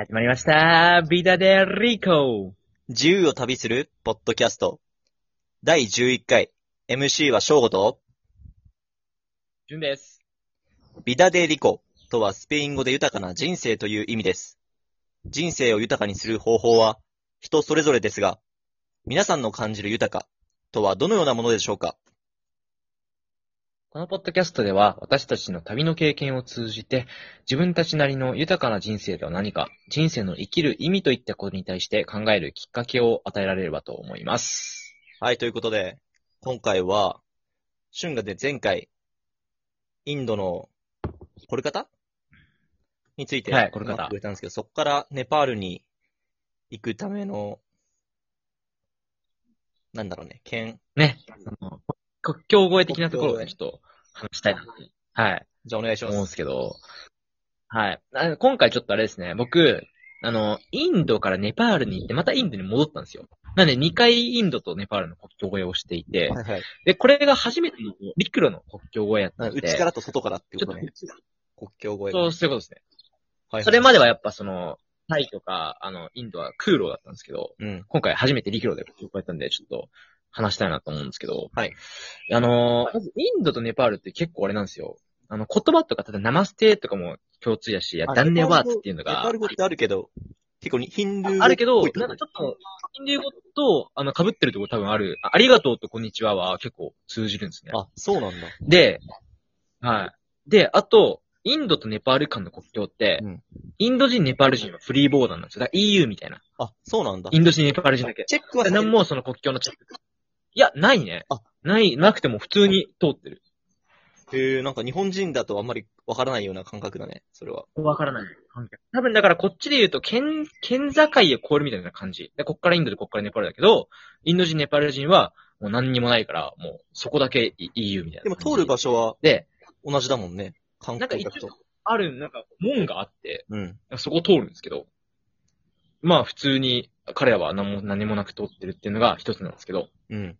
始まりました。ビダデリコ。自由を旅するポッドキャスト。第11回。MC は翔吾と、ジュンです。ビダデリコとはスペイン語で豊かな人生という意味です。人生を豊かにする方法は人それぞれですが、皆さんの感じる豊かとはどのようなものでしょうか？このポッドキャストでは、私たちの旅の経験を通じて、自分たちなりの豊かな人生とは何か、人生の生きる意味といったことに対して考えるきっかけを与えられればと思います。はい、ということで、今回は、春がで前回、インドの、コルカタ？について、はいコルカタ話してくれたんですけど、そこからネパールに行くための、なんだろうね、県、ね。国境越え的なところをねちょっと話したいなって。はい。じゃあお願いしま思うんす。ですけど、はい。あ今回ちょっとあれですね、僕、あの、インドからネパールに行って、またインドに戻ったんですよ。なんで2回インドとネパールの国境越えをしていて、はいはい。で、これが初めての陸路の国境越えやったので、内からと外からってちょっとことね。国境越え。そう、そういうことですね。はいそれまではやっぱその、タイとか、あの、インドは空路だったんですけど、うん。今回初めて陸路で国境越えたんで、ちょっと話したいなと思うんですけど、はい。あのーまずインドとネパールって結構あれなんですよ。あの、言葉とか、例えばナマステとかも共通やし、あダンネワーツっていうのがネパール語ってあるけど、結構にヒンドゥー語あるけど、なんかちょっと、ヒンデュー語と、あの、被ってるところ多分ある。あありがとうとこんにちはは結構通じるんですね。あ、そうなんだ。で、はい。で、あと、インドとネパール間の国境って、うんインド人、ネパール人はフリーボーダーなんですよ。だから EU みたいな。あ、そうなんだイ。ンド人、ネパール人だけ。チェックは何もその国境のチェック。いや、ないね。あない、なくても普通に通ってる。へえ、なんか日本人だとあんまりわからないような感覚だね、それは。わからない。多分だからこっちで言うと、県、県境を越えるみたいな感じ。で、こっからインドでこっからネパールだけど、インド人、ネパール人は、もう何にもないから、もうそこだけ EU みたいなでも感じ。通る場所はで、同じだもんね。観なんか一光客と。ある、なんか門があって、うん。そこ通るんですけど、まあ普通に彼らは何も、何もなく通ってるっていうのが一つなんですけど、うん。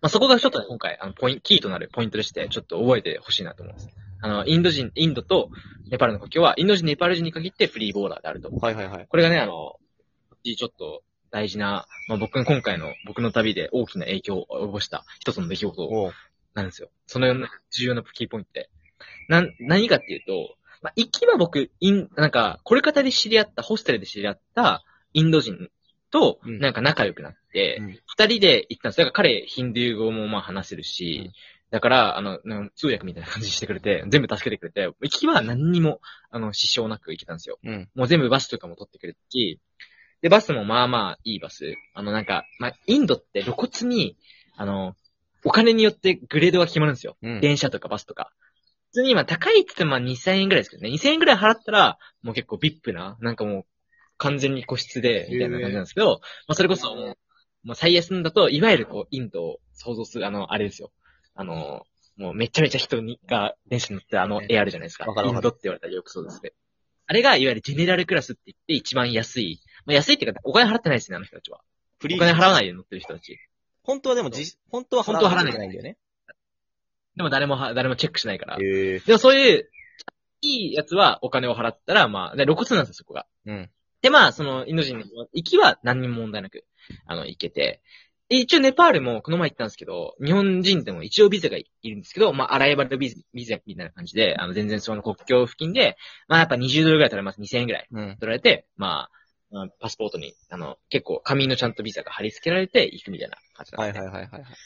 まあそこがちょっとね今回、あの、ポイント、キーとなるポイントでして、ちょっと覚えてほしいなと思います。あの、インド人、インドとネパールの国境は、インド人、ネパール人に限ってフリーボーダーであると。はいはいはい。これがね、あの、ちょっと大事な、まあ僕の今回の僕の旅で大きな影響を及ぼした一つの出来事おうなんですよ。その重要なキーポイントで。なん、何かっていうと、まあ、行きは僕、イン、なんか、コルカタで知り合った、ホステルで知り合ったインド人と、うんなんか仲良くなってうん、二、人で行ったんです。だから彼、ヒンドゥー語もまあ話せるし、うんだから、あの、通訳みたいな感じしてくれて、全部助けてくれて、行きは何にも、あの、支障なく行けたんですよ。うん。もう全部バスとかも取ってくれたし、で、バスもまあまあいいバス。あのなんか、まあ、インドって露骨に、あの、お金によってグレードが決まるんですよ。うん。電車とかバスとか。普通に今高いって言ってもまあ2000円ぐらいですけどね。2000円ぐらい払ったら、もう結構ビップな、なんかもう完全に個室で、みたいな感じなんですけど、まあそれこそもう、もう最安だと、いわゆるこう、インドを想像する、あの、あれですよ。あの、もうめちゃめちゃ人にが電車に乗ってあの絵あるじゃないですか。わかるわかるインドって言われたらよくそうですね。あれがいわゆるジェネラルクラスって言って一番安い。まあ安いっていうか、お金払ってないですね、あの人たちは。フリーお金払わないで乗ってる人たち。本当はでもじ、本当は本当は払わないといけないんだよね。でも誰もは、誰もチェックしないから。へえ。でもそういう、いいやつはお金を払ったら、まあ、で露骨なんですよ、そこが。うん。で、まあ、その、インド人の行きは何にも問題なく、あの、行けて。で一応ネパールもこの前行ったんですけど、日本人でも一応ビザがいるんですけど、まあ、アライバルビザビザみたいな感じで、あの、全然その国境付近で、まあ、やっぱ20ドルぐらい取られます。2000円ぐらいうん。取られて、まあ、まあパスポートに、あの、結構紙のちゃんとビザが貼り付けられて行くみたいな感じなんですねはいはいはいはいはい。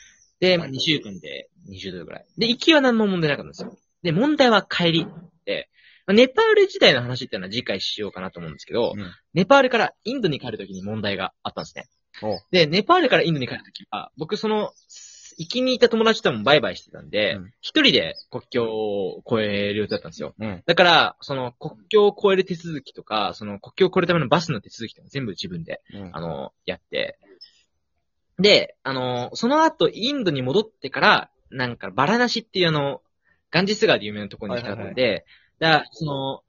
で、まあ、2週間で20ドルぐらい。で、行きは何も問題なかったんですよ。で、問題は帰りで、まあネパール自体の話っていうのは次回しようかなと思うんですけど、うんネパールからインドに帰るときに問題があったんですねおう。で、ネパールからインドに帰るときは、僕その、行きにいた友達ともバイバイしてたんでうん、一、人で国境を越える予定だったんですよ。うん。だから、その国境を越える手続きとか、その国境を越えるためのバスの手続きとか全部自分でうん。あの、やって。で、あの、その後、インドに戻ってから、なんか、バラナシっていうあの、ガンジス川で有名なところに来たので、だから、その、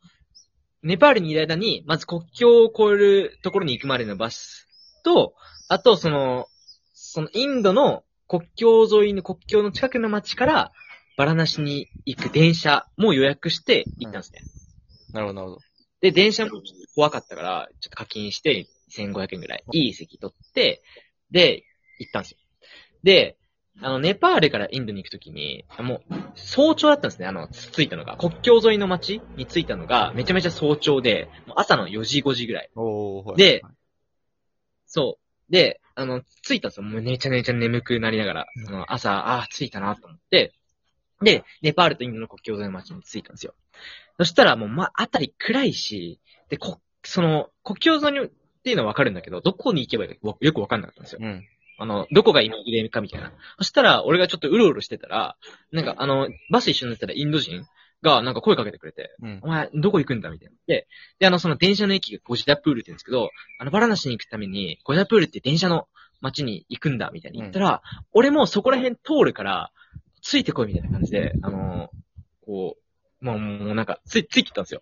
ネパールにいる間に、まず国境を越えるところに行くまでのバスと、あと、その、そのインドの国境沿いの国境の近くの町から、バラナシに行く電車も予約して行ったんですね。なるほどなるほど。で、電車も怖かったから、ちょっと課金して、1500円ぐらい、いい席取って、で、行ったんですよ。で、あの、ネパールからインドに行くときに、もう、早朝だったんですね、あの、着いたのが。国境沿いの街に着いたのが、めちゃめちゃ早朝で、もう朝の4時、5時ぐらい。で、そう。で、あの、着いたんですよ。もうめちゃめちゃ眠くなりながら、あの朝、ああ、着いたなと思って、で、ネパールとインドの国境沿いの街に着いたんですよ。そしたらもう、ま、あたり暗いし、で、こ、その、国境沿いにっていうのはわかるんだけど、どこに行けばいいかわよくわかんなかったんですよ。うん。あの、どこが今入れかみたいな。そしたら、俺がちょっとうろうろしてたら、なんかあの、バス一緒に乗ってたらインド人がなんか声かけてくれて、うんお。前、どこ行くんだみたいな。で、で、あの、その電車の駅がゴジダプールって言うんですけど、あの、バラナシに行くために、ゴジダプールって電車の街に行くんだ、みたいに言ったら、俺もそこら辺通るから、ついてこいみたいな感じで、あのこう、もう、もうなんか、つい、ついてったんですよ。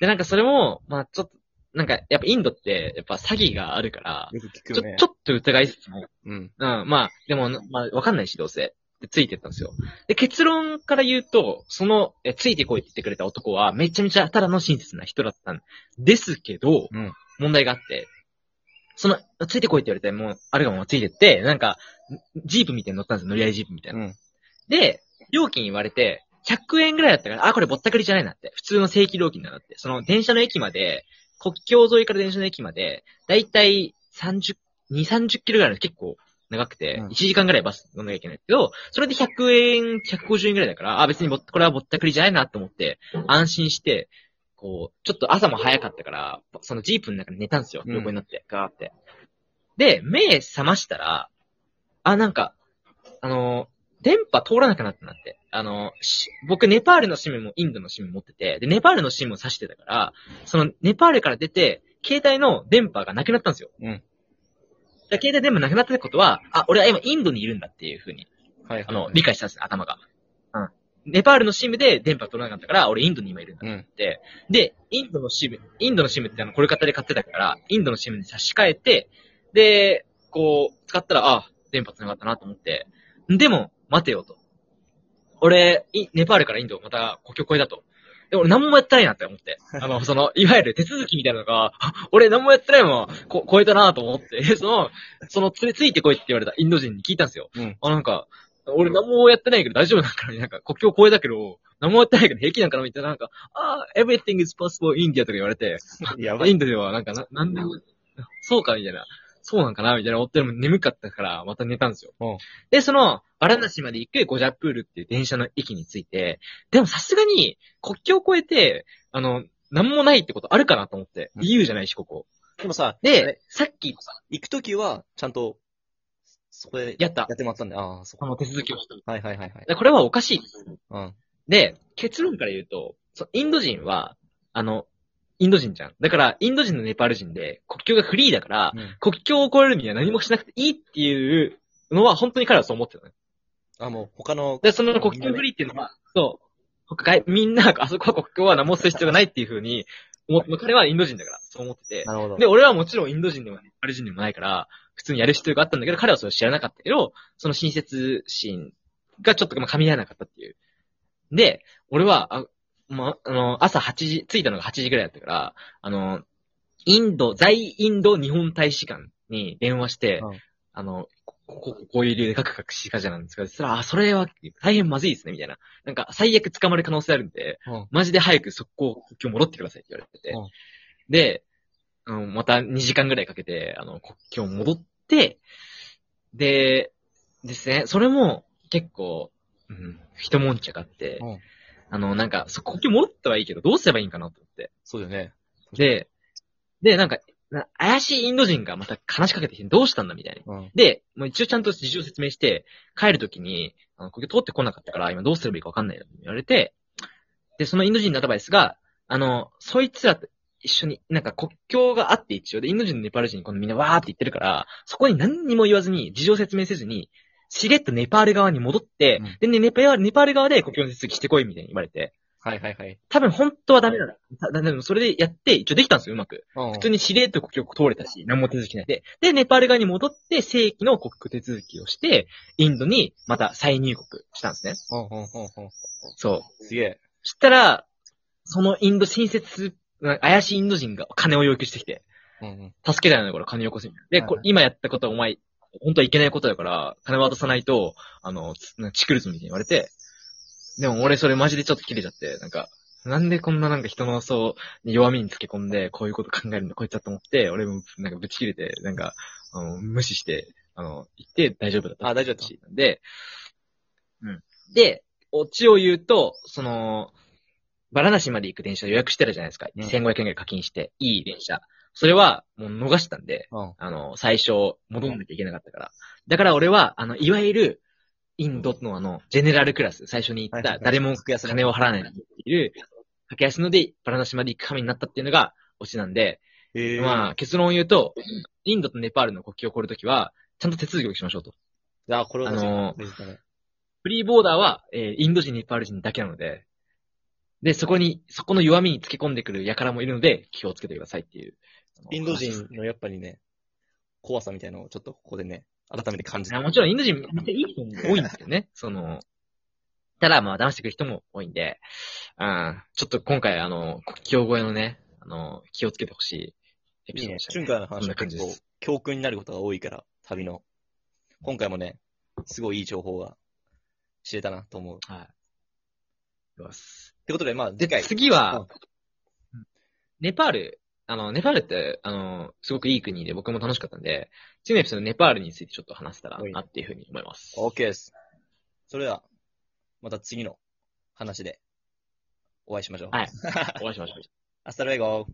で、なんかそれも、まあちょっと、なんか、やっぱインドって、やっぱ詐欺があるから、よく聞くちょ。ちょっと疑いつつも、うん。うん、まあ、でも、まあ、わかんないし、どうせ。で、ついてったんですよ。で、結論から言うと、その、え、ついてこいって言ってくれた男は、めちゃめちゃただの親切な人だったんですけど、うん問題があって、その、ついてこいって言われて、もう、あれがもうついてって、なんか、ジープみたいに乗ったんですよ、乗り合いジープみたいな。うん。で、料金言われて、100円ぐらいだったから、あ、これぼったくりじゃないなって。普通の正規料金だなって。その電車の駅まで、国境沿いから電車の駅まで、だいたい30、2、30キロぐらいの結構長くて、うん1時間ぐらいバス乗んなきゃいけないけど、それで100円、150円ぐらいだから、あ、別にぼこれはぼったくりじゃないなと思って、安心して、こう、ちょっと朝も早かったから、そのジープの中に寝たんですよ。うん横になって、ガーって。で、目覚ましたら、あ、なんか、あの、電波通らなくなったなって。あの、し僕、ネパールのシムもインドのシム持ってて、で、ネパールのシムを挿してたから、その、ネパールから出て、携帯の電波がなくなったんですよ。うん。だ携帯電波なくなったってことは、あ、俺は今インドにいるんだっていう風に、はい。あの、理解したんですね、頭が。うん。ネパールのシムで電波取らなかったから、俺インドに今いるんだうん。って。で、インドのシム、インドのシムってあの、コルカタで買ってたから、インドのシムに差し替えて、で、こう、使ったら、あ、電波繋がったなと思って。でも、待てよと。俺、いネパールからインドまた国境越えだと。で、俺何もやってないなって思って。あの、その、いわゆる手続きみたいなのが、あ俺何もやってないまま、こ、超えたなと思って、その、その、つれついてこいって言われたインド人に聞いたんですよ。うん。あ、なんか、俺何もやってないけど大丈夫なんかななんか国境越えだけど、何もやってないけど平気なんかなみたいな、なんか、あ、everything is possible in India とか言われて、やばい。インドではなんかな、なんでも、そうかみたいな、そうなんかなみたいな思っても眠かったから、また寝たんですよ。うんで、その、バラナシまで行くゴジャプールっていう電車の駅に着いて、でもさすがに国境を越えて、あの、なんもないってことあるかなと思って。うん EU じゃないし、ここ。でもさ、あでれ、さっき、行くときは、ちゃんと、そこでやったやってもらったんで、ああ、そこ。この手続きをした。はいはいはいはい。でこれはおかしい。うん。で、結論から言うと、そうインド人は、あの、インド人じゃん。だから、インド人のネパール人で、国境がフリーだから、うん国境を越えるには何もしなくていいっていうのは、本当に彼はそう思ってたね。あ、もう、他の、で、その国境フリーっていうのは、そう、みんな、あそこは国境は何もする必要がないっていうふうに、思って彼はインド人だから、そう思ってて。なるほど。で、俺はもちろんインド人でもネパール人でもないから、普通にやる必要があったんだけど、彼はそれを知らなかったけど、その親切心がちょっとまあ噛み合わなかったっていう。で、俺は、あ、まあ、あの、朝8時、着いたのが8時ぐらいだったから、あの、インド、在インド日本大使館に電話して、うん。あの、ここ、こういう理由でカクカクしかじゃなんですかそしたら、あ、それは大変まずいですね、みたいな。なんか、最悪捕まる可能性あるんで、うん。マジで早く速攻、国境戻ってくださいって言われて。て。うん。で、うん、また2時間ぐらいかけて、あの、国境戻って、で、ですね、それも結構、うん、一悶着あって、うんあの、なんか、そ国境戻ったはいいけど、どうすればいいんかなと思って。そうだよね。で、で、なんか、な怪しいインド人がまた話しかけてきて、どうしたんだみたいに。うん。で、もう一応ちゃんと事情説明して、帰るときに、あの、ここ通ってこなかったから、今どうすればいいかわかんないよって言われて、で、そのインド人のアドバイスが、あの、そいつらと一緒に、なんか国境があって一応で、インド人のネパール人にこのみんなわーって言ってるから、そこに何にも言わずに、事情説明せずに、しれっとネパール側に戻って、うんで、ね、ネパール、ネパール側で国境の手続きしてこいみたいに言われて、はいはいはい。多分本当はダメだ。ただでもそれでやって、一応できたんですよ、うまく。うん普通にしれっと国境通れたし、何も手続きないで。で、ネパール側に戻って、正規の国境手続きをして、インドにまた再入国したんですね。うんうんうんうん。そう。すげえ。そしたら、そのインド親切、怪しいインド人が金を要求してきて、うんうん。助けたよね、これ金よこせみたいな。で、はいはい今やったことはお前、本当はいけないことだから、金渡さないと、あの、つチクるぞみたいに言われて、でも俺それマジでちょっと切れちゃって、なんか、なんでこんななんか人のそう、弱みにつけ込んで、こういうこと考えるんだ、こいつだと思って、俺もなんかぶち切れて、なんか、あの、無視して、あの、言って大丈夫だった。あ大丈夫だったし。で、うん。で、オチを言うと、その、バラナシまで行く電車予約してたじゃないですか。うん1500円ぐらい課金して、いい電車。それは、もう逃したんで、うん。あの、最初、戻んなきゃいけなかったから。だから俺は、あの、いわゆる、インドのあの、ジェネラルクラス、最初に言った、誰も格安ね金を払わないでできる、駆け足ので、バラナシまで行く神になったっていうのが、オチなんで、えまあ、結論を言うと、インドとネパールの国境を越えるときは、ちゃんと手続きをしましょうと。あ、あ、これは確かにあのフリーボーダーは、えーインド人、ネパール人だけなので、で、そこに、そこの弱みにつけ込んでくる輩もいるので、気をつけてくださいっていう。インド人のやっぱりね、怖さみたいなのをちょっとここでね、改めて感じた。もちろんインド人めっちゃいい人も多いんですけどね。その、ただまあ騙してくる人も多いんで、うん、ちょっと今回あの、国境越えのね、あの、気をつけてほしいエピいいね。ソードでした、春からのそんな話は結構。教訓になることが多いから、旅の。今回もね、すごいいい情報が知れたなと思う。っはい。よし。てことで、まあ、で次、回。次は、うんネパール、あの、ネパールって、あの、すごくいい国で僕も楽しかったんで、次のエピソードネパールについてちょっと話せたらなっていうふうに思います。OK です。それでは、また次の話でお会いしましょう。はい。お会いしましょう。アスタルエゴ